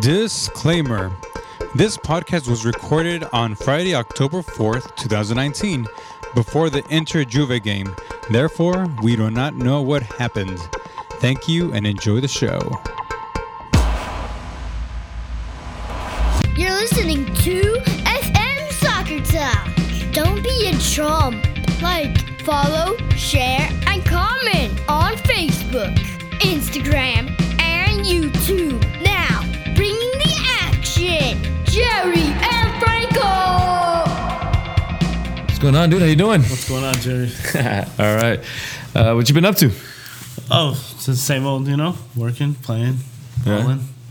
Disclaimer This podcast was recorded on Friday, October 4th, 2019, before the Inter Juve game. Therefore, we do not know what happened. Thank you and enjoy the show. You're listening to FM Soccer Talk. Don't be a chump. Like, follow, share, going on, dude? How you doing? What's going on, Jerry? All right. Uh, what you been up to? Oh, it's the same old, you know, working, playing, Yeah. rolling,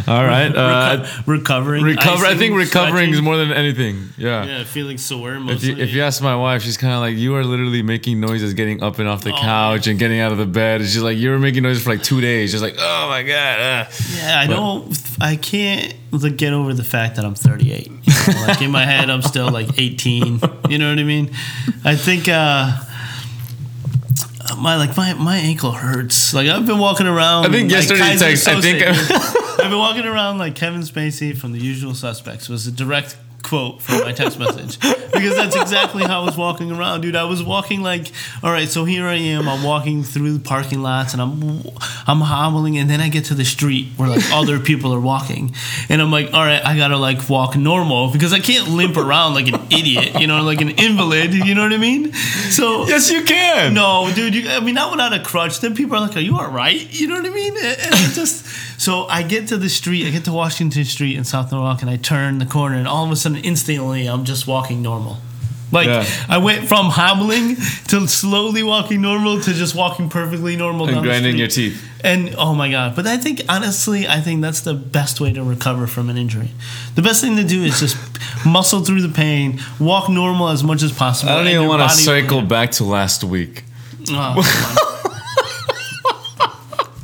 All right. Uh, reco- recovering. recover. I think recovering is more than anything. Yeah. Yeah, feeling sore If you, if you ask my wife, she's kind of like, you are literally making noises getting up and off the Oh. couch and getting out of the bed. It's just like, you were making noises for like two days. Just like, oh my God. ah." yeah, I But- don't. I can't like, get over the fact that I'm 38. You know, like in my head, I'm still like 18. You know what I mean? I think. uh my like my, my ankle hurts. Like I've been walking around. I think like yesterday Kaiser text- I think-. I've been walking around like Kevin Spacey from The Usual Suspects was a direct quote from my text message because that's exactly how I was walking around, dude. I was walking like, all right, so here I am. I'm walking through the parking lots and I'm I'm hobbling, and then I get to the street where like other people are walking, and I'm like, all right, I gotta like walk normal because I can't limp around like an idiot, you know, like an invalid. You know what I mean? So yes, you can. no, dude. You, I mean, not without a crutch. Then people are like, "Are you all right?" You know what I mean? And it just so I get to the street. I get to Washington Street in South Norwalk, and I turn the corner, and all of a sudden, instantly, I'm just walking normal. Like Yeah. I went from hobbling to slowly walking normal to just walking perfectly normal. And grinding your teeth. And oh my god! But I think honestly, I think that's the best way to recover from an injury. The best thing to do is just muscle through the pain, walk normal as much as possible. I don't even want to cycle back to last week. Oh,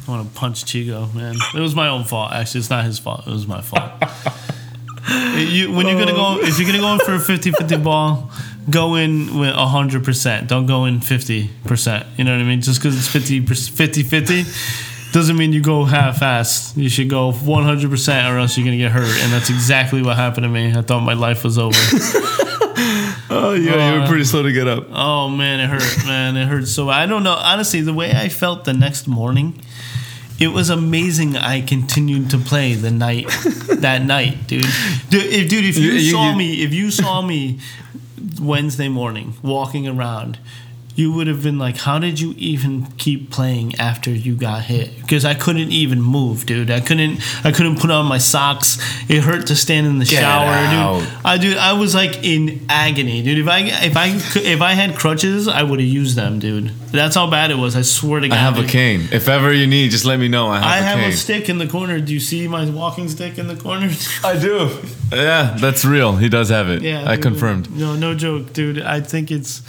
I want to punch Chigo, man. It was my own fault. Actually, it's not his fault. It was my fault. you, when you're gonna go, if you're gonna go in for a 50-50 ball, go in with hundred percent. Don't go in fifty percent. You know what I mean? Just because it's 50 50-50 doesn't mean you go half fast. You should go one hundred percent, or else you're gonna get hurt. And that's exactly what happened to me. I thought my life was over. Oh, yeah. you were Uh, pretty slow to get up. Oh man, it hurt, man. It hurt so. I don't know. Honestly, the way I felt the next morning, it was amazing. I continued to play the night that night, dude. Dude, if, dude, if you, You- you- saw you- me, if you saw me Wednesday morning walking around. You would have been like, "How did you even keep playing after you got hit?" Because I couldn't even move, dude. I couldn't. I couldn't put on my socks. It hurt to stand in the Get shower, out. dude. I dude, I was like in agony, dude. If I if I could- if I had crutches, I would have used them, dude. That's how bad it was. I swear to God. I have a cane. If ever you need, just let me know. I have I a have cane. a stick in the corner. Do you see my walking stick in the corner? I do. Yeah, that's real. He does have it. yeah, I dude. confirmed. No, no joke, dude. I think it's,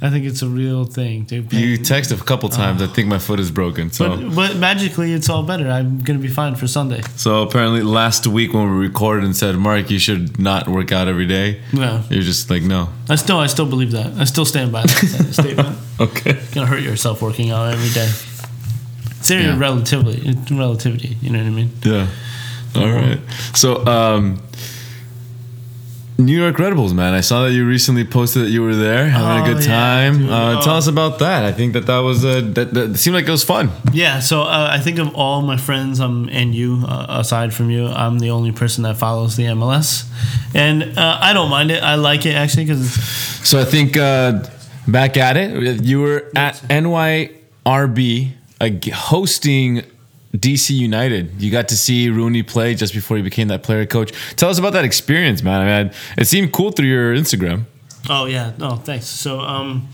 I think it's a real thing, dude. You text a couple times. I think my foot is broken. So, But, but magically, it's all better. I'm gonna be fine for Sunday. so apparently last week when we recorded and said, Mark, you should not work out every day. No, You're just like, no. I still, I still believe that. I still stand by that statement. Okay. gonna hurt yourself working out every day. It's Yeah. relativity. Relativity. You know what I mean? Yeah. All right. So, um, New York Red Bulls, man. I saw that you recently posted that you were there having Oh, a good yeah, time. uh, Oh. Tell us about that. I think that that was a that, that seemed like it was fun. Yeah. So uh, I think of all my friends, um, and you, uh, aside from you, I'm the only person that follows the MLS, and uh, I don't mind it. I like it actually because So I think uh, back at it, you were at NYRB uh, hosting DC United. You got to see Rooney play just before he became that player coach. Tell us about that experience, man. I mean, it seemed cool through your Instagram. oh yeah, no thanks. So um,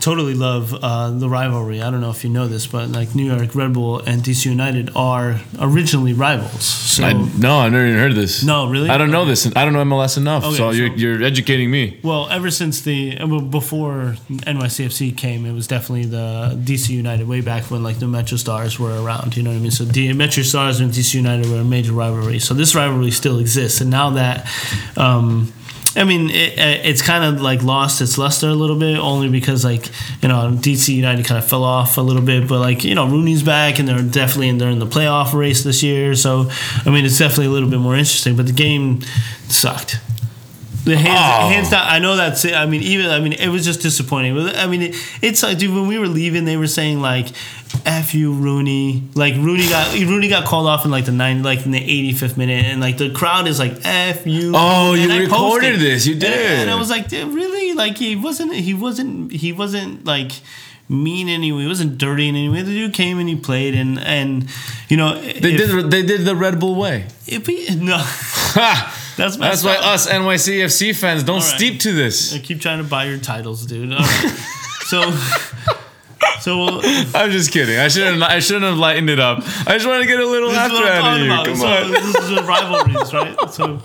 totally love uh, the rivalry. I don't know if you know this, but like New York Red Bull and DC United are originally rivals. So I, no, I've never even heard of this. No, really? I don't know this. I don't know MLS enough. Okay, so, you're, you're educating me. Well, ever since the before NYCFC came, it was definitely the DC United way back when like the MetroStars were around. You know what I mean? So the MetroStars and DC United were a major rivalry. So this rivalry still exists, and now that um, I mean, it, it's kind of like lost its luster a little bit, only because like you know DC United kind of fell off a little bit. But like you know, Rooney's back, and they're definitely in, they're in the playoff race this year. So I mean, it's definitely a little bit more interesting. But the game sucked. The hands, Oh. hands down. I know that's it. I mean, even I mean, it was just disappointing. I mean, it, it's like, dude, when we were leaving, they were saying like, "F you, Rooney." Like Rooney got Rooney got called off in like the nine, like in the eighty fifth minute, and like the crowd is like, "F you." Oh, you I recorded posted. this. You And- did. and I was like, dude, really? Like he wasn't. He wasn't. He wasn't like mean anyway. He wasn't dirty in any way. The dude came and he played, and and you know They if, did they did the Red Bull way. If he, no, that's That's why us NYCFC fans don't right. steep to this. I keep trying to buy your titles, dude. Right. so, so we'll, I'm just kidding. I shouldn't. I shouldn't have lightened it up. I just want to get a little laughter out of you. about. Come so on. this is rivalries, right? So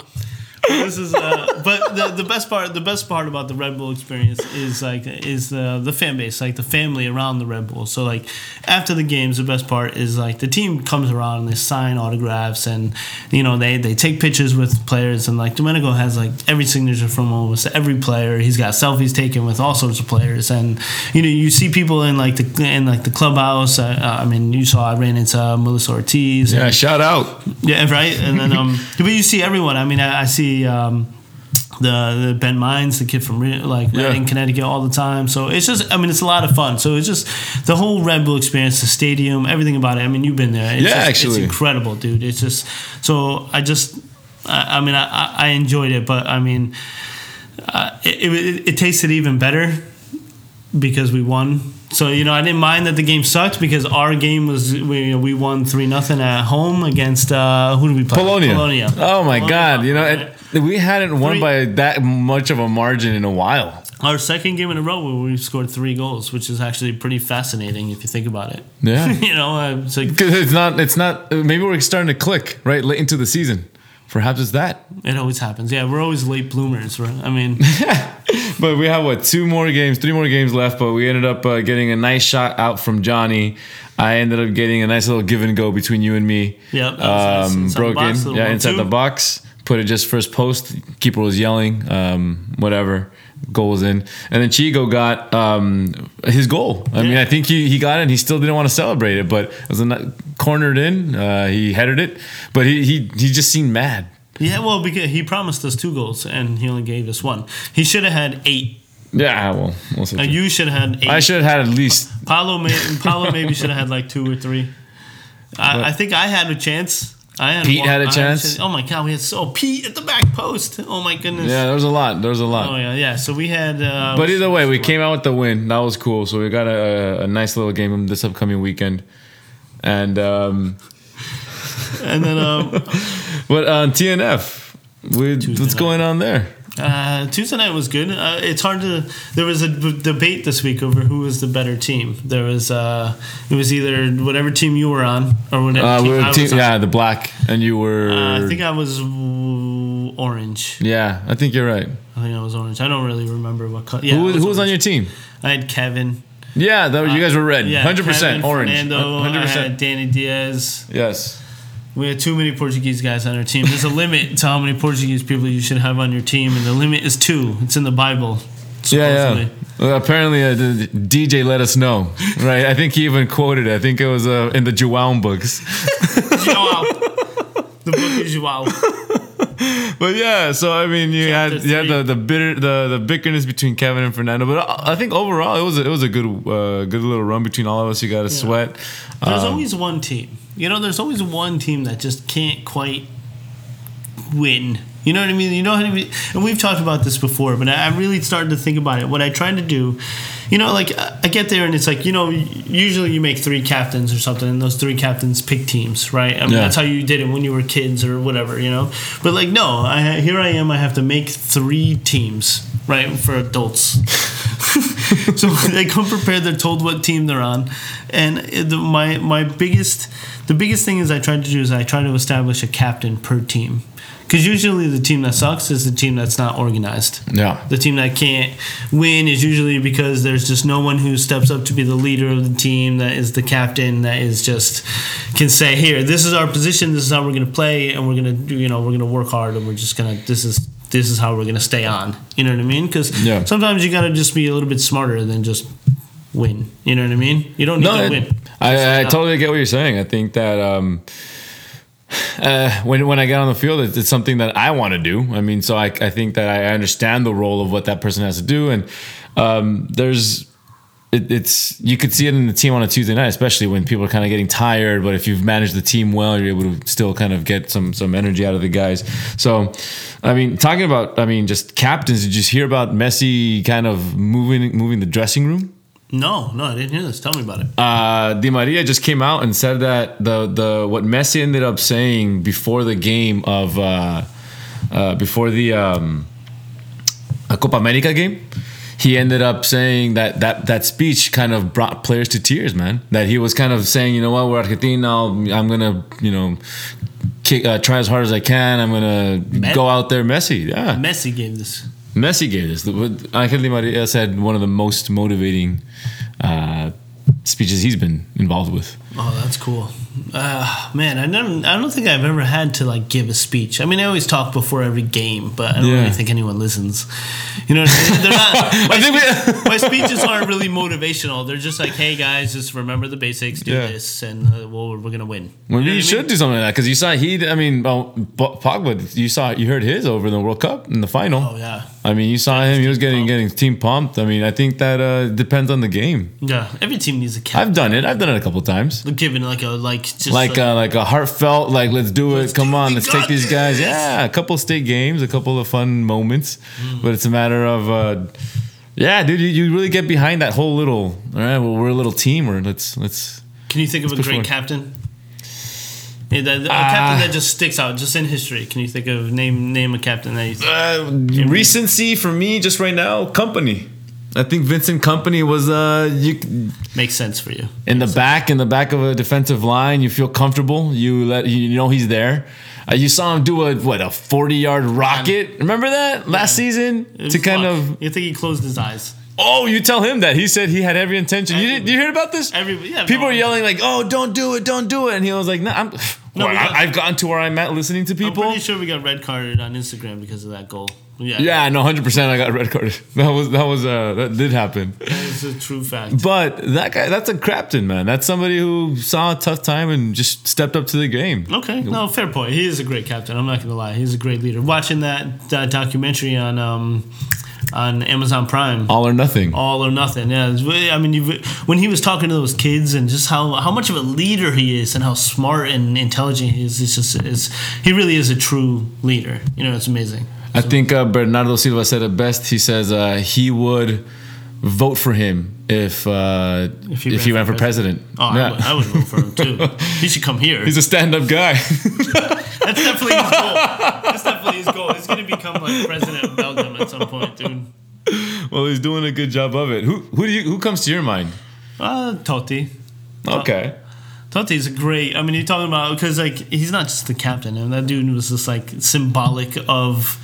this is, uh, but the, the best part, the best part about the Red Bull experience is like is the the fan base, like the family around the Red Bull. So like after the games, the best part is like the team comes around and they sign autographs and you know they they take pictures with players and like Domenico has like every signature from almost every player. He's got selfies taken with all sorts of players and you know you see people in like the in like the clubhouse. Uh, I mean, you saw I ran into Melissa Ortiz. and- Yeah, shout out. yeah, right. And then, um, but you see everyone. I mean, I, I see um, the the Ben Mines, the kid from like Yeah. Redding, Connecticut, all the time. So it's just, I mean, it's a lot of fun. So it's just the whole Red Bull experience, the stadium, everything about it. I mean, you've been there. It's Yeah, just, actually. it's incredible, dude. It's just so I just, I, I mean, I, I- I enjoyed it, but I mean, uh, it, it, it tasted even better because we won. So you know, I didn't mind that the game sucked because our game was we we won three nothing at home against uh, who did we play? Polonia. Polonia. Oh my Polonia, God! You know, it, we hadn't won Three- by that much of a margin in a while. our second game in a row where we scored three goals, which is actually pretty fascinating if you think about it. Yeah. you know, uh, it's like it's not. It's not. Maybe we're starting to click right late into the season. Perhaps it's that. it always happens. Yeah, we're always late bloomers. Right? I mean, But we have what two more games, three more games left. But we ended up uh, getting a nice shot out from Johnny. I ended up getting a nice little give and go between you and me. Yep, that was nice. um, the broke box, in, yeah, inside two. the box. Put it just first post. Keeper was yelling, um, whatever. Goal was in, and then Chigo got um, his goal. I mean, I think he, he got it. and He still didn't want to celebrate it, but it was a cornered in. Uh, he headed it, but he, he he just seemed mad. Yeah, well, because he promised us two goals and he only gave us one. He should have had eight. Yeah, well, we'll see. Uh, you should have had eight. I should have had at least Paulo, may, Paulo maybe should have had like two or three. I, I think I had a chance. I had Pete one- had a I chance? oh my god, we had so Pete at the back post. Oh my goodness. Yeah, there was a lot. There was a lot. Oh yeah, yeah. So we had. Uh, But either way, we came out with the win. That was cool. So we got a, a nice little game this upcoming weekend. And um, and then um, but on TNF, we, Tuesday what's night. going on there? uh, Tuesday night was good. Uh, it's hard to. There was a b- debate this week over who was the better team. There was. Uh, it was either whatever team you were on or whatever Uh, team we I were was on. yeah, the black, and you were. Uh, I think I was w- orange. yeah, I think you're right. I think I was orange. I don't really remember what color. Yeah, who, I was- who was on your team? I had Kevin. Yeah, that, you guys were red. Yeah, Hundred percent Kevin, orange. Fernando, Hundred I had percent. Danny Diaz. Yes. We had too many Portuguese guys on our team. There's a limit to how many Portuguese people you should have on your team, and the limit is two. It's in the Bible. Yeah, yeah. Well, apparently, uh, DJ let us know, right? I think he even quoted it. I think it was uh, in the João books. Joao. the book is Joao. But yeah, so I mean, you Chapter had you had the the bitter the the bickerness between Kevin and Fernando, but I I think overall it was a, it was a good uh, good little run between all of us. You got to sweat. There's Um, always one team. You know, there's always one team that just can't quite win. You know what I mean? You know how to be, and we've talked about this before, but I I really started to think about it. What I tried to do, you know, like I I get there and it's like, you know, usually you make three captains or something, and those three captains pick teams, right? I mean, Yeah. that's how you did it when you were kids or whatever, you know. But like, no, I here I am. I have to make three teams, right, for adults. so they come prepared. They're told what team they're on, and the, my my biggest the biggest thing is I try to do is I try to establish a captain per team, because usually the team that sucks is the team that's not organized. Yeah. The team that can't win is usually because there's just no one who steps up to be the leader of the team, that is the captain, that is just can say, "Here, this is our position. This is how we're going to play, and we're going to do. You know, we're going to work hard, and we're just going to. This is this is how we're gonna stay on. You know what I mean? Because Yeah. sometimes you gotta just be a little bit smarter than just win. You know what I mean? You don't need to it- win. I, I Yeah. totally get what you're saying. I think that um, uh, when when I get on the field, it's, it's something that I want to do. I mean, so I, I think that I understand the role of what that person has to do, and um, there's. It, it's you could see it in the team on a Tuesday night, especially when people are kind of getting tired. But if you've managed the team well, you're able to still kind of get some some energy out of the guys. So, I mean, talking about, I mean, just captains. Did you hear about Messi kind of moving moving the dressing room? No, no, I didn't hear this. Tell me about it. uh, Di Maria just came out and said that the the what Messi ended up saying before the game of uh, uh, before the um, Copa America game, he ended up saying that that that speech kind of brought players to tears, man. That he was kind of saying, you know what, we're Argentina. I'll- I'm gonna, you know. Kick, uh, try as hard as I can. I'm gonna go out there, Messi. Yeah, Messi gave this. Messi gave this. Angel Di Maria said one of the most motivating uh, speeches he's been involved with. Oh, that's cool. Uh, man, I never, I don't think I've ever had to like give a speech. I mean, I always talk before every game, but I don't Yeah. really think anyone listens. You know, what I mean? they're not. My, I think speech- my speeches aren't really motivational. They're just like, hey guys, just remember the basics, do Yeah. this, and uh, well, we're gonna win. Well, You know you should mean? do something like that because you saw he. I mean, well, Pogba. You saw you heard his over in the World Cup in the final. Oh yeah, I mean, you saw him. He was getting pumped. getting team pumped. I mean, I think that uh, depends on the game. yeah. Every team needs a captain. I've done it. I've done it a couple times. Given like a like just Like uh, like a heartfelt like let's do it. Come do on, let's take these guys. Yeah, a couple state games, a couple of fun moments, Mm. but it's a matter of. Uh, yeah, dude, you, you really get behind that whole little. All right, well, we're a little team. Or let's let's. Can you think of a great forward. captain? Yeah, the, the- a Ah. captain that just sticks out, just in history. Can you think of name name a captain that you Uh, recency for me just right now, Kompany. I think Vincent Kompany was uh you makes sense for you? in the back in the back of a defensive line. You feel comfortable. You let you know he's there. Uh, you saw him do a what a forty yard rocket. Remember that last Yeah. season to kind luck. of You think he closed his eyes? Oh you tell him that he said he had every intention. You Every- did you hear about this? Everybody, yeah, People no, are yelling like oh don't do it don't do it and he was like nah, I'm no, well, got, I, I've gotten to where I'm at listening to people. I'm pretty sure we got red carded on Instagram because of that goal. Yeah, Yeah, no, hundred percent. I got red carded. That was that was uh that did happen. it's a true fact. But that guy, that's a captain, man. That's somebody who saw a tough time and just stepped up to the game. Okay, no, fair point. He is a great captain. I'm not gonna lie. He's a great leader. Watching that, that documentary on um on Amazon Prime. All or nothing. all or nothing. Yeah, really- I mean, you when he was talking to those kids and just how how much of a leader he is and how smart and intelligent he is, it's just is he really is a true leader. You know, it's amazing. I think uh, Bernardo Silva said it best. He says uh, he would vote for him if uh, if, he, ran for president. Oh, Yeah. I, would, I would vote for him too. he should come here. He's a stand-up guy. That's definitely his goal. That's definitely his goal. He's gonna become like president of Belgium at some point, dude. well, he's doing a good job of it. Who who do you who comes to your mind? Uh, Totti. Okay. Totti's a great. I mean, you're talking about because like he's not just the captain, and that dude was just like symbolic of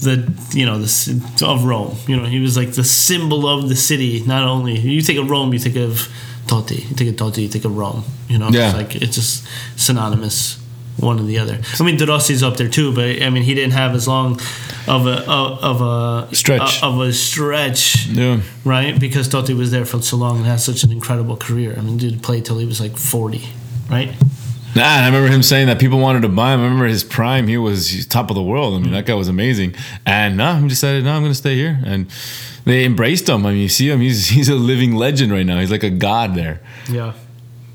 the you know the of Rome. You know, he was like the symbol of the city. Not only you think of Rome, you think of Totti. You think of Totti, you think of Rome. You know, Yeah. it's like it's just synonymous, one or the other. I mean, De Rossi's up there too, but I mean, he didn't have as long of a of a Stretch. of a stretch Yeah. right? Because Totti was there for so long and had such an incredible career. I mean, dude played till he was like 40, right? Nah, and I remember him saying that people wanted to buy him. I remember his prime; he was top of the world. I mean, that guy was amazing. And no, he decided, no, I'm going to stay here. And they embraced him. I mean, you see him; he's he's a living legend right now. He's like a god there. Yeah.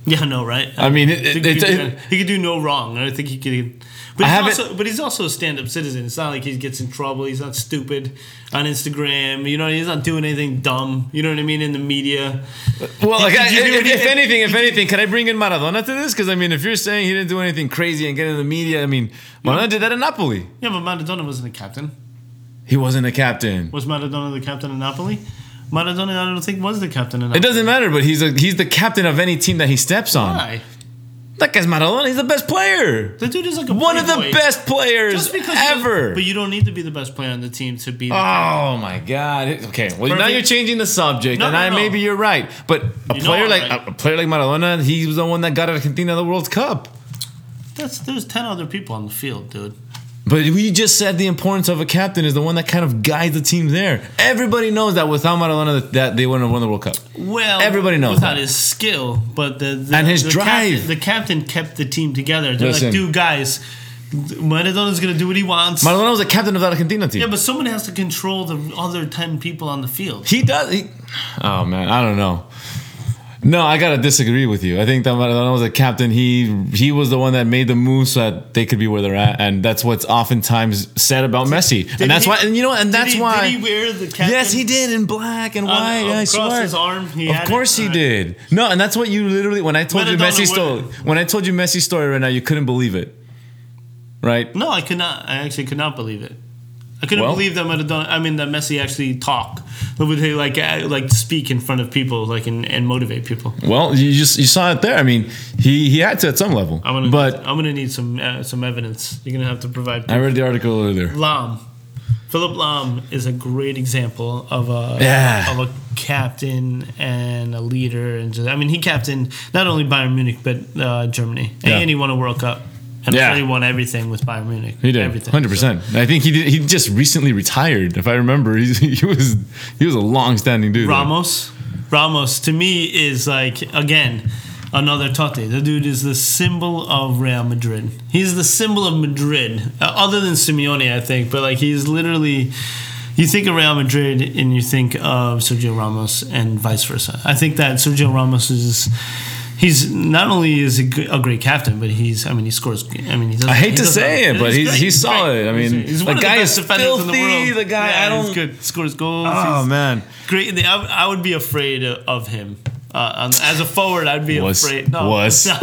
Yeah, no, right? I mean, it- I it- he, could do, he could do no wrong. I think he could. But I he's, also, but he's also a stand-up citizen. It's not like he gets in trouble. He's not stupid on Instagram. You know, he's not doing anything dumb. You know what I mean? In the media. Well, like, I, if, if anything- if anything, can I bring in Maradona to this? Because I mean, if you're saying he didn't do anything crazy and get in the media, I mean, Maradona did that in Napoli. Yeah, but Maradona wasn't a captain. He wasn't a captain. Was Maradona the captain of Napoli? Maradona, I don't think was the captain of It doesn't matter, but he's a he's the captain of any team that he steps on. Why? That guy's Maradona. He's the best player. The dude is like a One of the best players you- ever. but you don't need to be the best player on the team to be. The Oh my God! Okay, well now you're changing the subject, No, and no, I no. maybe you're right. But a You player like right. a player like Maradona, he was the one that got Argentina the World Cup. That's, there's ten other people on the field, dude. But we just said the importance of a captain is the one that kind of guides the team there. Everybody knows that without Maradona, that, they wouldn't have won the World Cup. Well, Everybody knows without that. his skill, but the, the And his the drive. Captain, the captain kept the team together. They're Listen. like, dude, guys, Maradona's gonna do what he wants. Maradona was the captain of that Argentina team. yeah, but someone has to control the other ten people on the field. He does. He, oh man, I don't know. No, I gotta disagree with you. I think that Maradona was a captain. He he was the one that made the move so that they could be where they're at, and that's what's oftentimes said about Messi. Did And that's he- why, and you know, and that's he- why. Did he wear the captain? Yes, he did in black and white. I across swear. his arm, he of had it? course he Alright. did. No, and that's what you literally when I told you Messi story. When I told you Messi story right now, you couldn't believe it, right? No, I could not. I actually could not believe it. I couldn't Well- believe that Maradona. I mean, that Messi actually talk. Would he like uh, like speak in front of people, like and, and motivate people? Well, you just you saw it there. I mean, he he had to at some level, I'm gonna. but I'm gonna need some uh, some evidence. You're gonna have to provide. I read the article earlier. Lahm. Philipp Lahm is a great example of a Yeah. of a captain and a leader, and just, I mean he captained not only Bayern Munich but uh, Germany, Yeah. and he won a World Cup, and Yeah. he won everything with Bayern Munich. He did, everything, hundred percent. I think he did. He just recently retired, if I remember. He, he was he was a long-standing dude. So, Ramos, Ramos to me is like again another Totti. The dude is the symbol of Real Madrid. He's the symbol of Madrid, uh, other than Simeone, I think. But like he's literally. You think of Real Madrid and you think of Sergio Ramos and vice versa. I think that Sergio Ramos is he's not only is a, g- a great captain, but he's I mean he scores. I mean he. I hate he to say it, but he's great, he's solid. great. I mean, he's, he's the guy the is the filthy. world. The guy, yeah, I don't- good. Scores goals. Oh He's- man, great. I, would- I would be afraid of him. Uh, um, as a forward, I'd be was afraid. No, was no,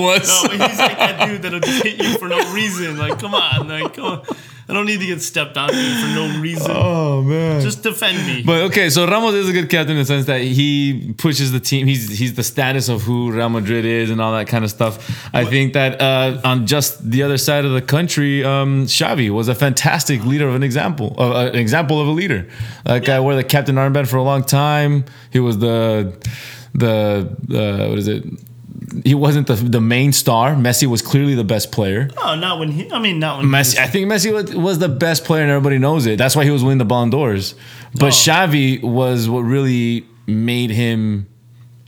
was. but he's like that dude that'll just hit you for no reason. Like, come on, like, come on. I don't need to get stepped on for no reason. Oh man. Just defend me. But okay, so Ramos is a good captain in the sense that he pushes the team. He's he's the status of who Real Madrid is and all that kind of stuff. I think that uh, on just the other side of the country, um, Xavi was a fantastic leader of an example, of, uh, an example of a leader. That guy wore the captain armband for a long time. He was the the uh, what is it? He wasn't the the main star. Messi was clearly the best player. oh, not when he. I mean, not when Messi, I think Messi was, was the best player, and everybody knows it. That's why he was winning the Ballon d'Ors. But Oh. Xavi was what really made him,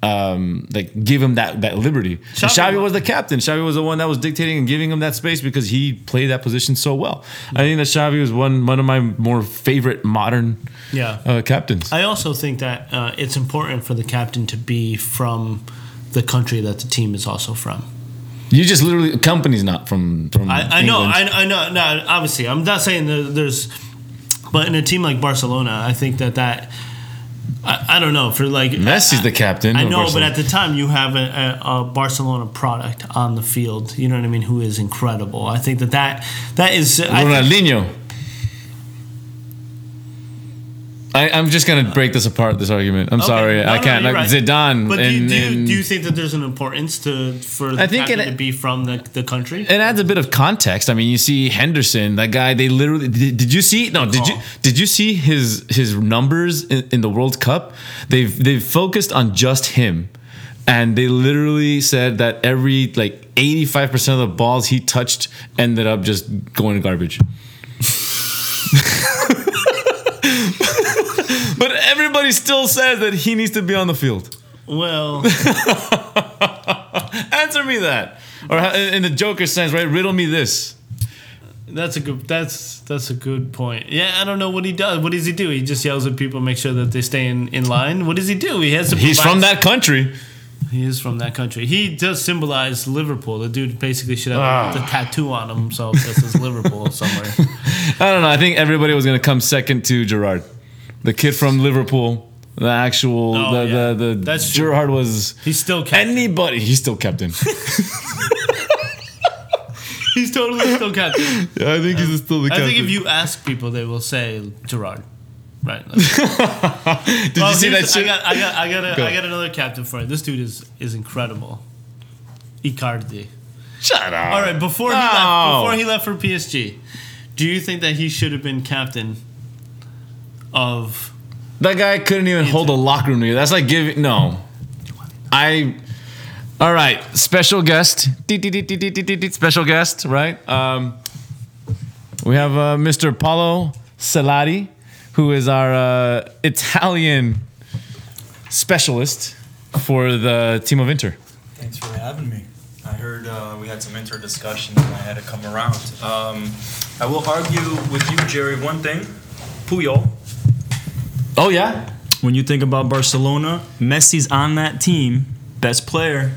um, like, give him that that liberty. Xavi Xavi, was the captain. Xavi was the one that was dictating and giving him that space because he played that position so well. I think that Xavi was one one of my more favorite modern Yeah. uh, captains. I also think that uh, it's important for the captain to be from the country that the team is also from. You just literally the Kompany's not from from. I, I know, I, I know. No, obviously, I'm not saying that there's, but in a team like Barcelona, I think that that. I, I don't know for like Messi's the captain I know, but at the time you have a, a, a Barcelona product on the field. You know what I mean? Who is incredible? I think that that that is. I think, Ronaldinho. I, I'm just gonna break this apart. This argument. I'm Okay. sorry, No, I no, can't. like right. Zidane. But do, you, and, do, and do you think that there's an importance to for the I think it- to be from the, the country? it adds a bit of context. I mean, you see Henderson, that guy. They literally did, did you see? No, did you oh. did you see his his numbers in, in the World Cup? They've they've focused on just him, and they literally said that every like 85 percent of the balls he touched ended up just going to garbage. but everybody still says that he needs to be on the field. well, Answer me that, or in the Joker sense, right? Riddle me this. That's a good. That's that's a good point. Yeah, I don't know what he does. What does he do? He just yells at people, make sure that they stay in, in line. What does he do? He has to. He's from that country. He is from that country. He does symbolize Liverpool. The dude basically should have Ah. the tattoo on himself that says Liverpool somewhere. I don't know. I think everybody was going to come second to Gerrard, the kid from Liverpool. The actual, Oh, the, yeah. the the That's. Gerrard was He's still captain. anybody. He's still captain. He's totally still captain. yeah, I think he's still the captain. I think if you ask people, they will say Gerrard. Right. Like, did Oh, you see that shit? I got, I got, I got, a, Go. I got another captain for you. This dude is is incredible. Icardi. Shut up. All right, before he left, before he left for PSG, do you think that he should have been captain of? That guy couldn't even hold a locker room together. That's like giving no. I. All right, special guest. Special guest, right? Um, we have uh, Mr. Paolo Salati, who is our uh, Italian specialist for the team of Inter. Thanks for having me. I heard uh, we had some inter discussions and I had to come around. Um, I will argue with you, Jerry, one thing. Puyol. Oh yeah, When you think about Barcelona, Messi's on that team, best player.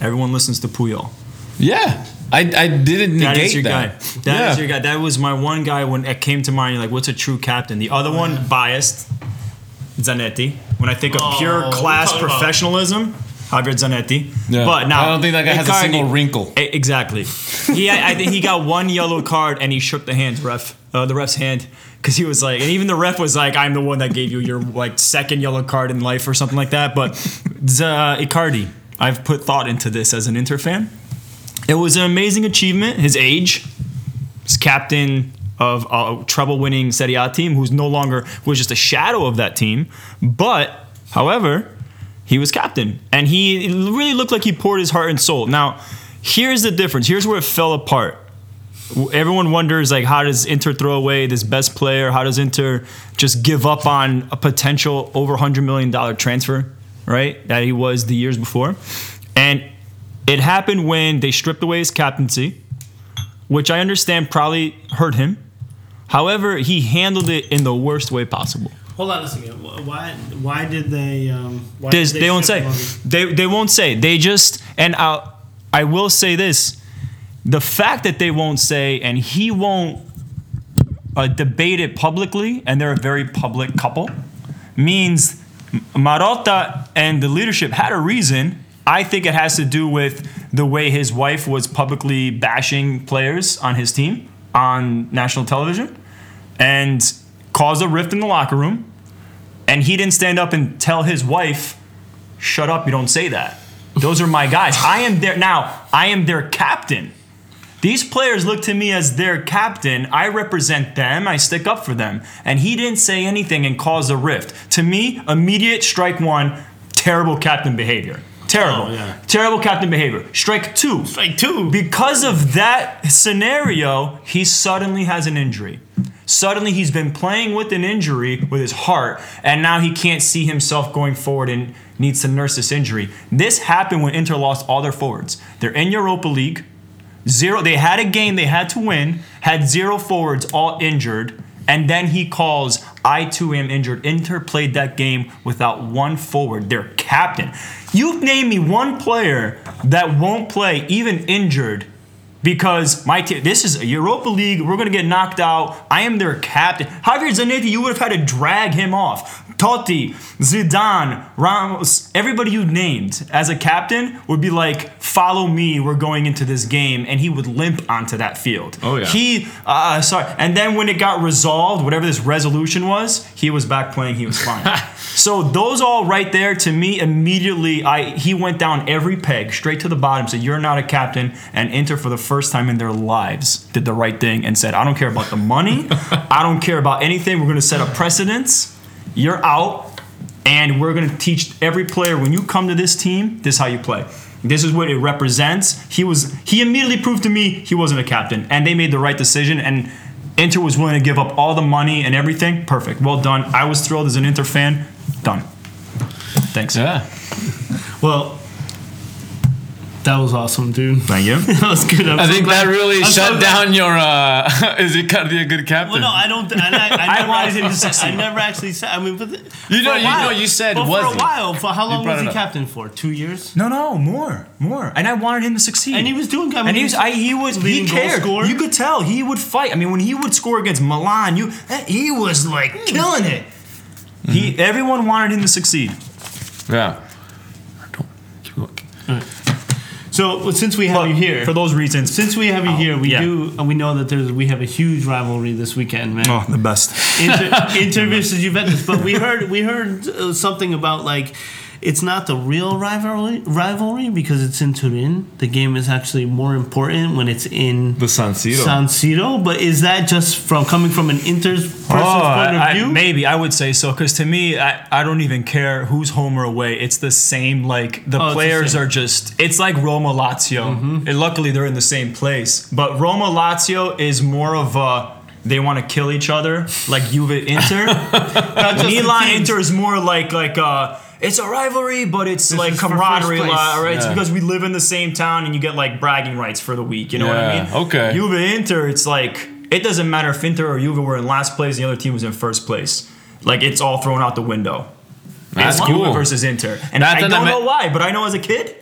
Everyone listens to Puyol. yeah. I, I didn't negate that. That is your that. guy. That is Yeah. your guy. That was my one guy when it came to mind. Like, what's a true captain? The other one, biased, Zanetti. When I think of Oh, pure class professionalism, about? Javier Zanetti. Yeah. But now I don't think that guy has a single wrinkle. Exactly. He, I think he got one yellow card and he shook the hand ref, uh, the ref's hand, because he was like, and even the ref was like, "I'm the one that gave you your like second yellow card in life or something like that." But uh, Icardi, I've put thought into this as an Inter fan. It was an amazing achievement. His age, he's captain of a treble-winning Serie A team, who's no longer was just a shadow of that team. But, however, he was captain, and he really looked like he poured his heart and soul. Now, here's the difference. Here's where it fell apart. Everyone wonders like how does Inter throw away this best player? How does Inter just give up on a potential over hundred million dollar transfer, right? That he was the years before, and it happened when they stripped away his captaincy, which I understand probably hurt him. However, he handled it in the worst way possible. Hold on a second. Why? Why did they? Um, why did they, won't say. him of it? They they won't say. They just and I I will say this: the fact that they won't say and he won't uh, debate it publicly, and they're a very public couple, means Marotta and the leadership had a reason. I think it has to do with the way his wife was publicly bashing players on his team on national television and caused a rift in the locker room. And he didn't stand up and tell his wife, shut up, you don't say that. Those are my guys. I am their now, I am their captain. These players look to me as their captain. I represent them. I stick up for them. And he didn't say anything and cause a rift. To me, immediate strike one, terrible captain behavior. Terrible. Oh, yeah. Terrible captain behavior. Strike two. Strike two. Because of that scenario, he suddenly has an injury. Suddenly, he's been playing with an injury with his heart, and now he can't see himself going forward and needs to nurse this injury. This happened when Inter lost all their forwards. They're in Europa League. Zero. They had a game they had to win. Had zero forwards, all injured, and then he calls, "I too am injured." Inter played that game without one forward. Their captain. You name me one player that won't play, even injured, because my team. This is a Europa League. We're gonna get knocked out. I am their captain. Javier Zanetti, you would have had to drag him off. Totti, Zidane, Ramos, everybody you named as a captain would be like, "Follow me. We're going into this game," and he would limp onto that field. Oh, yeah. He, uh, sorry. And then when it got resolved, whatever this resolution was, he was back playing. He was fine. so those all right there to me immediately, I he went down every peg straight to the bottom. Said, "You're not a captain," and Inter for the first time in their lives did the right thing and said, "I don't care about the money. I don't care about anything. We're going to set a precedence. You're out." And we're going to teach every player when you come to this team, this is how you play. This is what it represents. He was he immediately proved to me he wasn't a captain, and they made the right decision. And Inter was willing to give up all the money and everything. Perfect, well done. I was thrilled as an Inter fan. Done. Thanks. Yeah. Well, that was awesome, dude. Thank you. that was good. I'm I so think glad- that really I'm so shut glad- down your. uh Is it kind of a good captain? Well, no, I don't. I, I, I, I never wanted him to actually said- succeed. I never actually said. I mean, but the, You know- for a you know, while- you said but for wasn't. a while. For how long was he captain for? Two years. No, no, more, more. And I wanted him to succeed. And he was doing. I mean, and he was, I, he was, he leading goal cared. You could tell he would fight. I mean, when he would score against Milan, you, eh, he was like killing it. He, everyone wanted him to succeed. Yeah. So since we have you here, for those reasons. since we have you here, we yeah. do. And we know that there's. We have a huge rivalry this weekend, man. Oh, the best. Inter, Inter versus Juventus. But we heard we heard uh, something about like it's not the real rivalry rivalry because it's in Turin. The game is actually more important when it's in The San Siro. San Siro. But is that just from coming from an Inter's person's Oh, point of I- view? maybe I would say so because to me, I, I don't even care who's home or away. It's the same. Like the Oh, it's the players. Mm-hmm. are just. It's like Roma Lazio. And luckily they're in the same place. But Roma Lazio is more of a. They want to kill each other, like Juve Inter. Not Milan Inter is more like like uh it's a rivalry, but it's This like camaraderie, first place. li- right? It's because we live in the same town, and you get like bragging rights for the week. You know what I mean? okay. Juve Inter, it's like it doesn't matter if Inter or Juve were in last place, the other team was in first place. Like it's all thrown out the window. That's it's cool. Juve versus Inter, and That- I don't know why, but I know as a kid,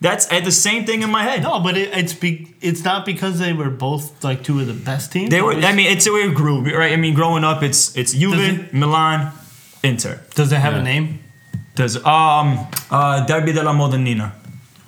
that's I had the same thing in my head. No, but it, it's be, it's not because they were both like two of the best teams. They were. I mean, it's a way we grew, right? I mean, growing up, it's it's Juve, it- Milan, Inter. does it have Yeah. a name? There's um uh Derby della Madonnina.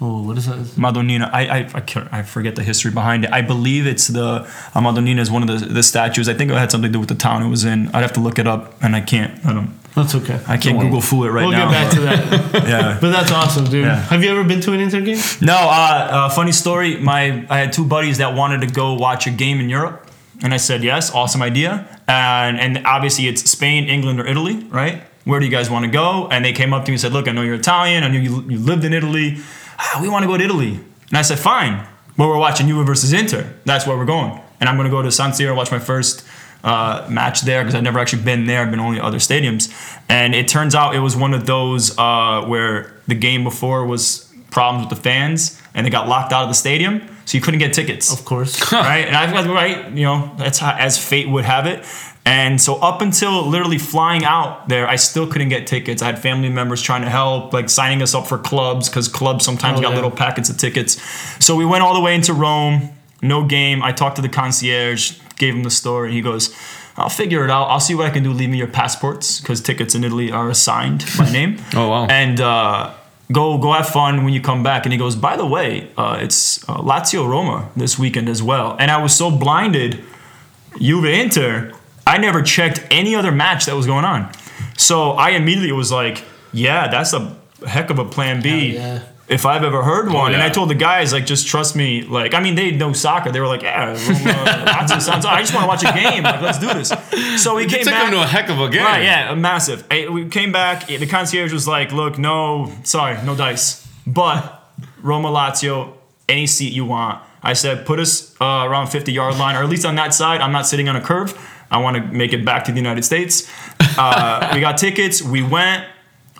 Oh, what is that? Madonnina. I I I, can't, I forget the history behind it. I believe it's the uh, Madonnina is one of the the statues. I think it had something to do with the town it was in. I'd have to look it up, and I can't. I don't. That's okay. I can't Google fool it right now. we'll get back to that. yeah. But that's awesome, dude. Yeah. Have you ever been to an Inter game? No, uh, uh, funny story. My I had two buddies that wanted to go watch a game in Europe, and I said yes, awesome idea. And and obviously it's Spain, England, or Italy, right? Where do you guys want to go? And they came up to me and said, look, I know you're Italian. I knew you, you lived in Italy. Ah, we want to go to Italy. And I said, fine. But we're watching Juve versus Inter. That's where we're going. And I'm going to go to San Siro, watch my first uh, match there because I've never actually been there. I've been only at other stadiums. And it turns out it was one of those uh, where the game before was problems with the fans and they got locked out of the stadium. So you couldn't get tickets Of course. right? And I've got right, you know, that's how, as fate would have it. And so up until literally flying out there, I still couldn't get tickets. I had family members trying to help, like signing us up for clubs because clubs sometimes Oh, got yeah. little packets of tickets. So we went all the way into Rome, no game. I talked to the concierge, gave him the story. He goes, "I'll figure it out. I'll see what I can do. Leave me your passports because tickets in Italy are assigned by name. Oh, wow. And uh, go go have fun when you come back. And he goes, by the way, uh, it's uh, Lazio Roma this weekend as well. And I was so blinded, Juve Inter, I never checked any other match that was going on. So I immediately was like, yeah, that's a heck of a plan B. Yeah. If I've ever heard one, and yeah. I told the guys like, just trust me. Like, I mean, they know soccer. They were like, yeah, Roma, Lazio sounds. I just want to watch a game. Like, let's do this. So we You came took back. him to a heck of a game. Right, yeah, massive. We came back. The concierge was like, "Look, no, sorry, no dice, but Roma Lazio, any seat you want." I said, "Put us uh, around 50 yard line, or at least on that side. I'm not sitting on a curve. I want to make it back to the United States." Uh, we got tickets. We went.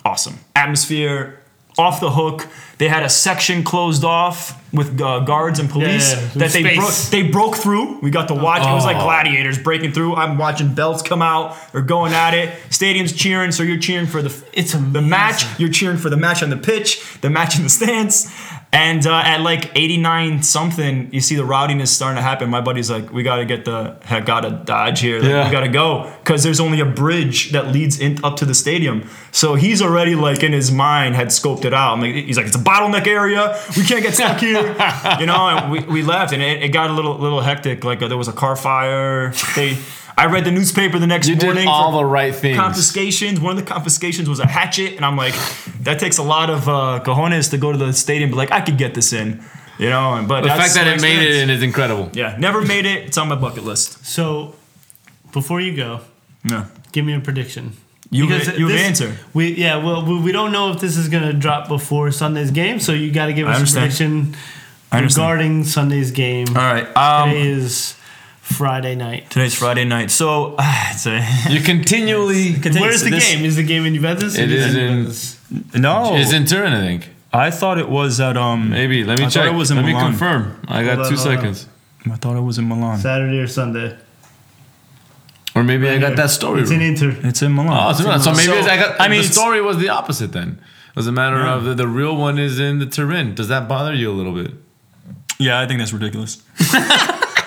Awesome atmosphere, off the hook. They had a section closed off with uh, guards and police Yeah, that they broke. They broke through. We got to watch. It was like Oh. gladiators breaking through. I'm watching belts come out. They're going at it. Stadium's cheering, so you're cheering for the It's the match. You're cheering for the match on the pitch, the match in the stands. And uh, at like 89 something, you see the rowdiness starting to happen. My buddy's like, "We got to get the heck out of Dodge here. Like, Yeah. We got to go because there's only a bridge that leads in up to the stadium." So he's already like in his mind had scoped it out. I'm like, he's like, "It's a bottleneck area. We can't get stuck here." you know, and we, we left, and it, it got a little little hectic. Like uh, there was a car fire. They. I read the newspaper the next You did morning. all for- the right things. confiscations. One of the confiscations was a hatchet, and I'm like, that takes a lot of uh, cojones to go to the stadium. and Be like, I could get this in, you know. And but The that's fact that it made it in is incredible. yeah, never made it. It's on my bucket list. So, before you go, Yeah, give me a prediction. You Because you this- answer. We yeah, well, we, we don't know if this is gonna drop before Sunday's game, so you got to give us a understand. prediction regarding Sunday's game. All right. Um, Today is Friday night. today's Friday night, so uh, it's a, You continually. Where's the this- game? Is the game in Juventus? It Or is in- Juventus? no. It's in Turin, I think. I thought it was at um. Maybe. Let me I check. Thought it was in Let me confirm. I got Hold two on, hold on. seconds. I thought it was in Milan. Saturday or Sunday? Or maybe I got that story. It's in. Inter. It's in Milan. Oh, so, so maybe So, it's, I got. I I mean, mean, the story was the opposite then. It was a matter Yeah. of the, the real one is in the Turin. Does that bother you a little bit? Yeah, I think that's ridiculous.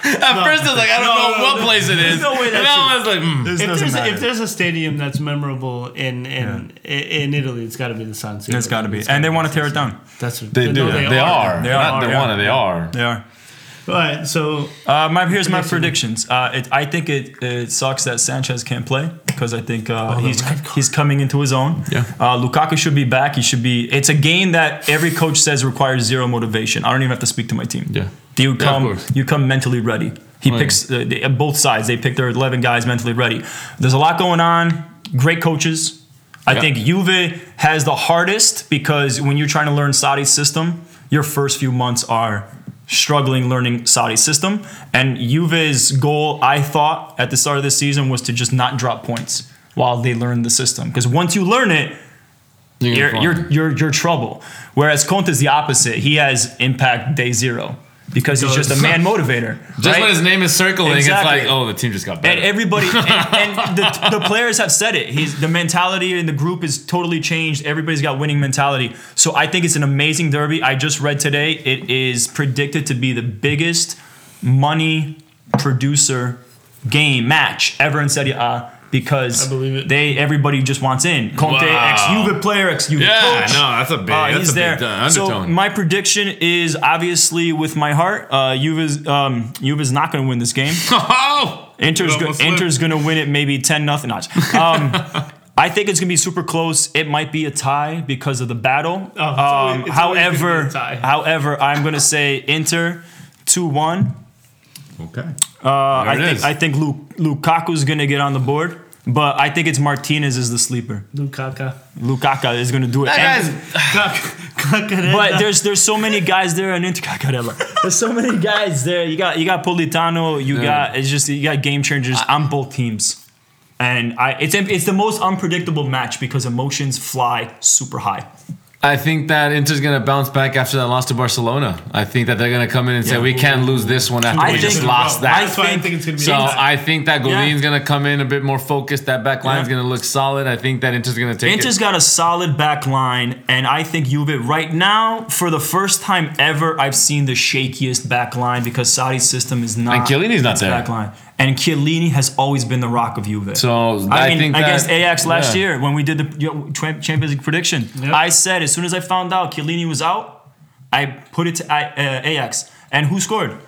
At first, I was like, I don't No, know no, what no. place it is. No way that and now shit- I was like, hmm. This If doesn't there's, matter. if there's a stadium that's memorable in in in Italy, it's got to be the San Siro. it's got to be, It's and they want to tear it down. That's what They do. no, They, are. They Not are, they yeah. want it. They are. They are. All right, so Uh, my here's my predictions. Uh, it, I think it, it sucks that Sanchez can't play because I think uh, he's he's coming into his own. Yeah. Uh, Lukaku should be back. He should be. It's a game that every coach says requires zero motivation. I don't even have to speak to my team. Yeah. You come. course. you come mentally ready. He Oh, picks uh, they, both sides. They pick their eleven guys mentally ready. There's a lot going on. Great coaches. I Yeah. think Juve has the hardest because when you're trying to learn Sarri's system, your first few months are struggling learning Sarri system. And Juve's goal, I thought, at the start of this season was to just not drop points while they learn the system. Because once you learn it, You're, you're, you're, you're, you're trouble. Whereas Conte is the opposite. He has impact day zero because he's just a man motivator. just right? when his name is circling, Exactly. it's like, oh, the team just got better. And everybody, and, and the, the players have said it. He's the mentality in the group is totally changed. Everybody's got winning mentality. So I think it's an amazing derby. I just read today it is predicted to be the biggest money producer game match ever in Serie A because I believe it. they everybody just wants in. Conte Wow. ex Juve player, ex Juve Yeah, coach. no, that's a big- Uh, that's he's a big, there. uh, so my prediction is obviously with my heart. Uh, Juve's um, Juve's not going to win this game. oh! Inter's go. Inter's gonna win it maybe ten nothing. Not. Um, I think it's gonna be super close. It might be a tie because of the battle. Oh, it's um, always however, be a tie. however, I'm gonna say Inter two one. Okay. Uh, I think is. I think Lu- Lukaku's gonna get on the board, but I think it's Martinez is the sleeper. Lukaku. Lukaku is gonna do it. That And- guy's but there's there's so many guys there in Inter. Cacarella. There's so many guys there. You got you got Politano. You Yeah. got it's just you got game changers on both teams, and I it's it's the most unpredictable match because emotions fly super high. I think that Inter's gonna bounce back after that loss to Barcelona. I think that they're gonna come in and say Yeah. we can't lose this one after I we just lost that. That's why I think- think it's gonna be. so a. I think that Godín's gonna come in a bit more focused. That back line's Yeah. gonna look solid. I think that Inter's gonna take Inter's it. got a solid back line, and I think Juve right now, for the first time ever, I've seen the shakiest back line because Sarri's system is not. And Chiellini's not there. Back line. And Chiellini has always been the rock of Juve. So I, I, mean, think against that, Ajax last yeah. year when we did the you know, Champions League prediction, Yep. I said as soon as I found out Chiellini was out, I put it to I- uh, Ajax. And who scored?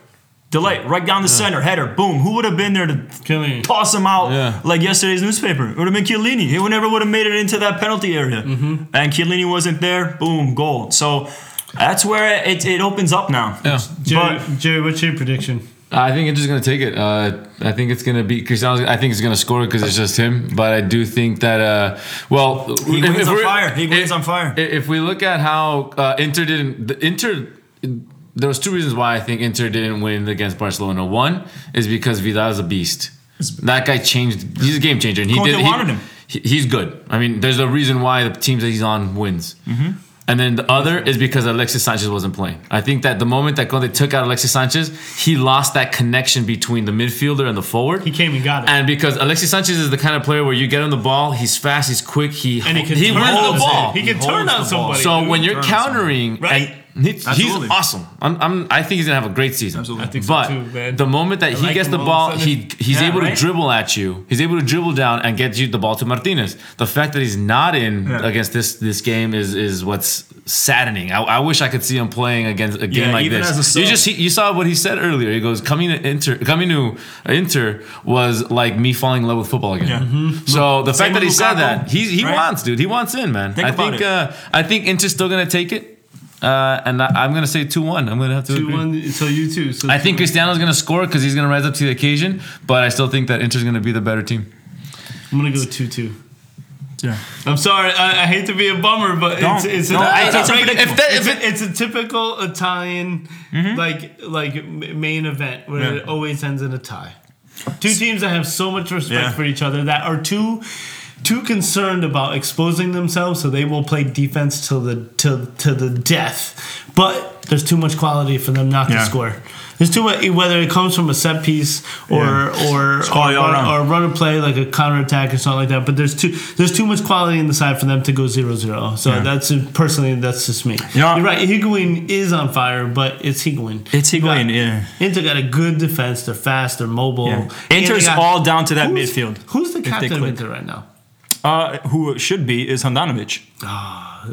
De Ligt, right down the center, header, boom. Who would have been there to Killing. toss him out Yeah. like yesterday's newspaper? It would have been Chiellini. He would never would have made it into that penalty area. Mm-hmm. And Chiellini wasn't there, boom, goal. So that's where it, it opens up now. Yeah. Jerry, But- Jerry, what's your prediction? I think Inter's gonna take it. Uh, I think it's gonna be Cristiano. I think he's gonna score because it's just him. But I do think that. Uh, well, He wins if on fire. He wins if- on fire. If we look at how uh, Inter didn't, the Inter, there was two reasons why I think Inter didn't win against Barcelona. One is because Vidal is a beast. That guy changed. He's a game changer, and he Conte did. he- wanted him. he- he's good. I mean, there's a reason why the teams that he's on wins. Mm-hmm. And then the other is because Alexis Sanchez wasn't playing. I think that the moment that Conte took out Alexis Sanchez, he lost that connection between the midfielder and the forward. He came and got it. And because Alexis Sanchez is the kind of player where you get on the ball, he's fast, he's quick, he And he can he turn wins on the ball. He can He turn on somebody. So dude. when you're countering, Right. and he- he's awesome. I'm, I'm, I think he's gonna have a great season. Absolutely. I think so but too, man. the moment that he like gets the all of a ball, he he's Yeah, able right? to dribble at you. He's able to dribble down and get you the ball to Martinez. The fact that he's not in Yeah. against this this game is is what's saddening. I, I wish I could see him playing against a game Yeah, like this. as a sub. you just he, you saw what he said earlier. He goes coming to Inter coming to Inter was like me falling in love with football again. Yeah. Mm-hmm. So the Same fact that he with said that he he right? wants, dude. He wants in, man. Think I think uh, I think Inter's still gonna take it. Uh, and I, I'm gonna say two one. I'm gonna have to Two agree. one. So you too. So I think Cristiano's gonna score because he's gonna rise up to the occasion, but I still think that Inter's gonna be the better team. I'm gonna go two two. Yeah. I'm sorry. I, I hate to be a bummer, but Don't. it's it's, No, a, I- it's, a, it's regu- unpredictable. If it's, a, it's a typical Italian like like main event where Mm-hmm. Yeah. it always ends in a tie. Two teams that have so much respect Yeah. for each other that are too too concerned about exposing themselves, so they will play defense till the till to the death. But there's too much quality for them not Yeah. to score. There's too much whether it comes from a set piece or Yeah. or or, run, or run a play like a counter attack or something like that. But there's too there's too much quality in the side for them to go 0-0. So Yeah. that's personally that's just me. Yeah. You're right. Higuain is on fire, but it's Higuain. It's Higuain, yeah. Inter got a good defense. They're fast. They're mobile. And Inter's got- all down to that who's- midfield. Who's the captain of. Inter right now? Uh, who it should be is Handanovic.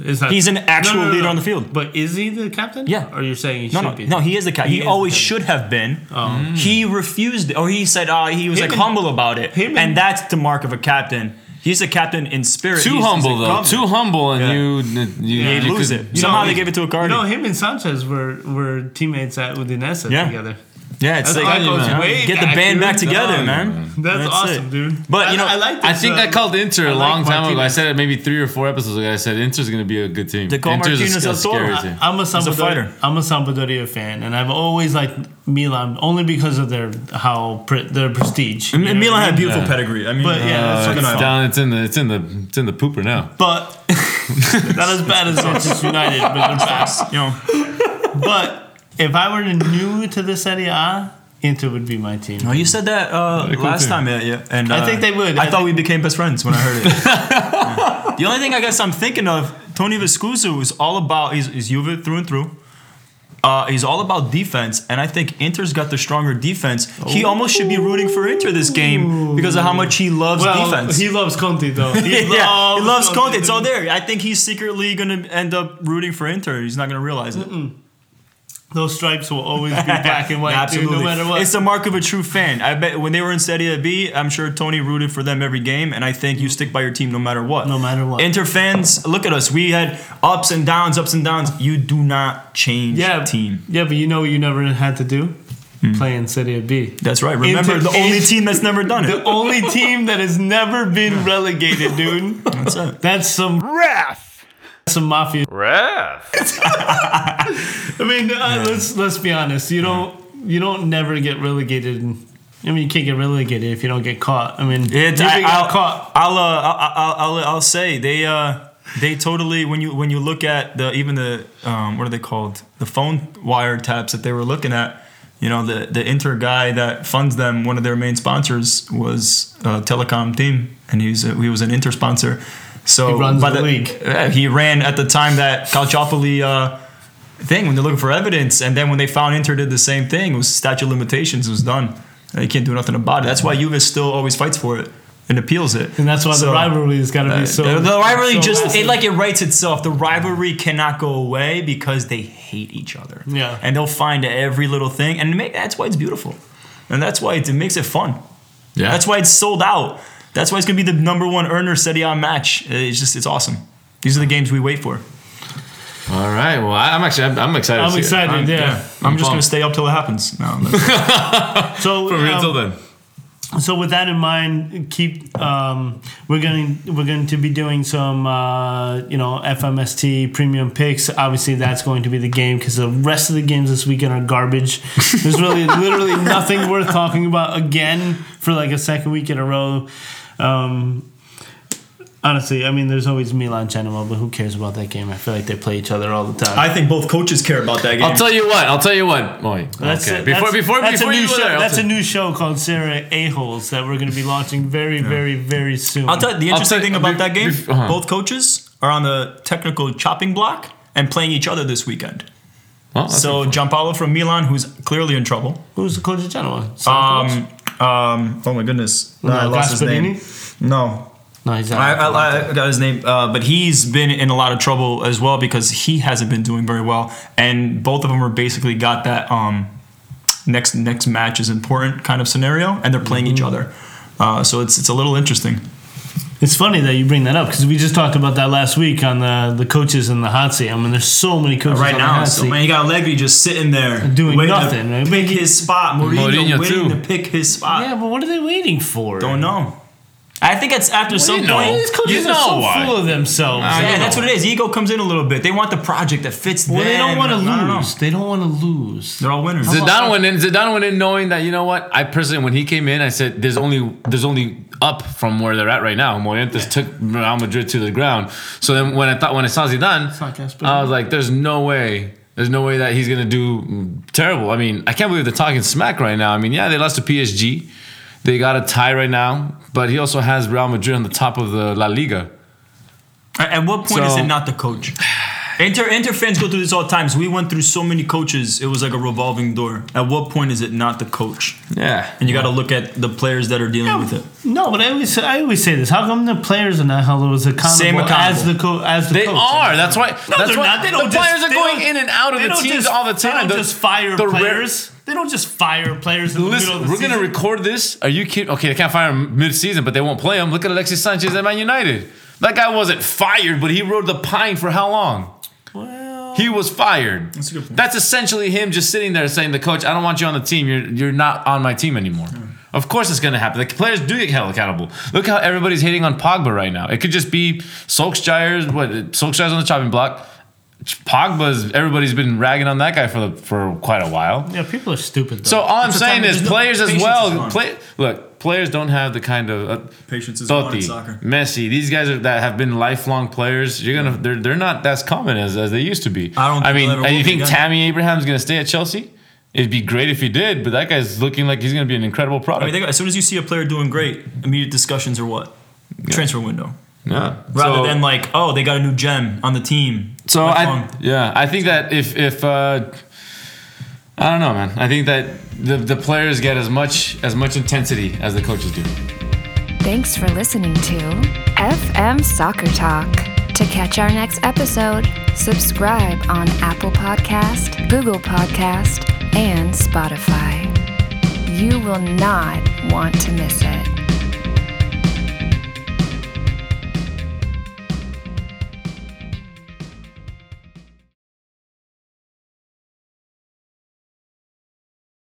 Is that, He's an actual leader on the field. But is he the captain? Yeah. Or you're saying he No, should no, be? no. He is the captain. He, is the always captain. should have been. Oh. He refused, or he said uh, he was Him like and- humble about it, him and- and that's the mark of a captain. He's a captain in spirit. Too He's- he's humble a though. governor. Too humble, and Yeah. you you, Yeah. you They lose could- it. You Somehow know, they gave it to a You No, him and Sanchez were were teammates at Udinese Yeah. together. Yeah, it's That's- like that goes man. way get the band back together, man. man. That's, That's awesome, it. dude. But, you know, I, like. I think uh, I called Inter I a like long time ago. I said it maybe three or four episodes ago. I said Inter's going to be a good team. They call Inter's Martinez a, El a scary Toro. team. I'm a He's Sampdoria. fighter. I'm a Sampdoria fan, and I've always liked Milan only because of their how pre, their prestige. And You know Milan had mean? beautiful Yeah. pedigree. I mean, But, yeah, Uh, fucking it's down. It's in the. It's in the. It's in the pooper now. but not as bad as Manchester United, but they're back. you know. But if I were new to the Serie A, Inter would be my team. No, you said that uh, Very cool last team. time, yeah, yeah. And I uh, think they would. I, I thought think- we became best friends when I heard it. Yeah. The only thing I guess I'm thinking of, Tony Viscuso is all about. is he's Juve through and through. Uh, he's all about defense, and I think Inter's got the stronger defense. He almost should be rooting for Inter this game because of how much he loves Well, defense. he loves Conte though. He yeah, he loves Conte. dude. So there, I think he's secretly gonna end up rooting for Inter. He's not gonna realize it. Those stripes will always be black and white, dude, no matter what. It's the mark of a true fan. I bet when they were in Serie B, I'm sure Tony rooted for them every game, and I think you stick by your team no matter what. No matter what. Inter fans, look at us. We had ups and downs, ups and downs. You do not change yeah, team. Yeah, but you know what you never had to do? Hmm. Play in Serie B. That's right. Remember Inter- the only team that's never done it. The only team that has never been relegated, dude. That's it. That's some Ref. Some mafia. Ref. I mean, uh, let's let's be honest. You don't you don't never get relegated. I mean, you can't get relegated if you don't get caught. I mean, It's, Juve I, got will caught. I'll, uh, I'll, I'll, I'll, I'll say they uh, they totally when you when you look at the even the um, what are they called the phone wire taps that they were looking at. You know the the Inter guy that funds them. One of their main sponsors was a telecom team, and he was a, he was an Inter sponsor. So He runs by the league. yeah, he ran at the time that Calciopoli uh, thing when they're looking for evidence, and then when they found Inter did the same thing, it was statute of limitations it was done. They can't do nothing about it. That's why Juve still always fights for it and appeals it. And that's why So, the rivalry has got to uh, be so. the, the rivalry so just massive. it like it writes itself. The rivalry cannot go away because they hate each other. Yeah. and they'll find every little thing, and make, that's why it's beautiful, and that's why it, it makes it fun. Yeah. That's why it's sold out. That's why it's gonna be the number one earner Serie A match. It's just it's awesome. These are the games we wait for. All right. Well, I, I'm actually I'm, I'm excited. I'm see it. excited. I'm- yeah. I'm, just gonna stay up till it happens. No, that's- So From here um, till then. So with that in mind, keep um, we're going we're going to be doing some uh, you know FMST premium picks. Obviously, that's going to be the game because the rest of the games this weekend are garbage. There's really literally nothing worth talking about again for like a second week in a row. Um, honestly, I mean, there's always Milan Genoa, but who cares about that game? I feel like they play each other all the time. I think both coaches care about that game. I'll tell you what. I'll tell you what. Boy, That's okay. a, before that's, before that's before a new you show. there, that's a new show called Serie A Holes that we're going to be launching very, very, very soon. I'll tell you the interesting tell- thing about bef- that game. bef- uh-huh. Both coaches are on the technical chopping block and playing each other this weekend. Well, So Giampaolo from Milan, who's clearly in trouble. Who's the coach of Genoa? Um, um, oh my goodness, No, I lost his name. No, no, he's not. I, I, I got his name, uh, but he's been in a lot of trouble as well because he hasn't been doing very well, and both of them are basically got that um, next next match is important kind of scenario, and they're playing each other. Uh, so it's it's a little interesting. It's funny that you bring that up because we just talked about that last week on the the coaches in the hot seat. I mean, there's so many coaches right on the now, hot so man, you got Allegri just sitting there Doing nothing, to right? pick his spot. Mourinho, Mourinho waiting too. to pick his spot. yeah, but what are they waiting for? Don't know. I think it's after some you know? point. These coaches You are know so why. full of themselves. I Yeah, that's what it is. Ego comes in a little bit. They want the project that fits well, them. they don't want to I don't know. lose. They don't want to lose. They're all winners. Zidane went in. Zidane went in knowing that you know what. I personally, when he came in, I said, "There's only there's only up from where they're at right now." Morientes took Real Madrid to the ground. So then when I thought when I saw Zidane, not I was like, "There's no way." There's no way that he's gonna do terrible. I mean, I can't believe they're talking smack right now. I mean, yeah, they lost to PSG. They got a tie right now, but he also has Real Madrid on the top of the La Liga. At at what point is it not the coach? Inter Inter fans go through this all the time. So we went through so many coaches. It was like a revolving door. At what point is it not the coach? Yeah. And you got to look at the players that are dealing with it. No, but I always say, I always say this. How come the players are not held as accountable, Same accountable. as the co- as the They coach? are. That's why. No, that's they're why not. They don't the just- players are going in and out of the teams just- all the time. They don't The- just fire the rare- players. They don't just fire players in the Listen, middle of the we're gonna record this. Are you kidding? Okay, they can't fire him mid-season, but they won't play him. Look at Alexis Sanchez at Man United. That guy wasn't fired, but he rode the pine for how long? well, He was fired. That's a good point. That's essentially him just sitting there saying, "The coach, I don't want you on the team. You're you're not on my team anymore." Of course, it's going to happen. The players do get held accountable. Look how everybody's hating on Pogba right now. It could just be Solskjaer's what Solskjaer's on the chopping block. Pogba's everybody's been ragging on that guy for the, for quite a while. yeah, people are stupid. Though. So all I'm It's saying is there's no- players as well. Play, look, players don't have the kind of uh, Patience is gone in Totti, soccer. Messi. These guys are, that have been lifelong players. You're gonna they're they're not as common as, as they used to be. I don't I mean, they'll ever and you think again. Tammy Abraham's gonna stay at Chelsea? It'd be great if he did, but that guy's looking like he's gonna be an incredible I product. mean, think, as soon as you see a player doing great, immediate discussions are what transfer window, yeah. rather So- than like, oh, they got a new gem on the team. So What's I wrong? yeah, I think that if if uh, I don't know, man. I think that the the players get as much as much intensity as the coaches do. Thanks for listening to FM Soccer Talk. To catch our next episode, subscribe on Apple Podcast, Google Podcast, and Spotify. You will not want to miss it.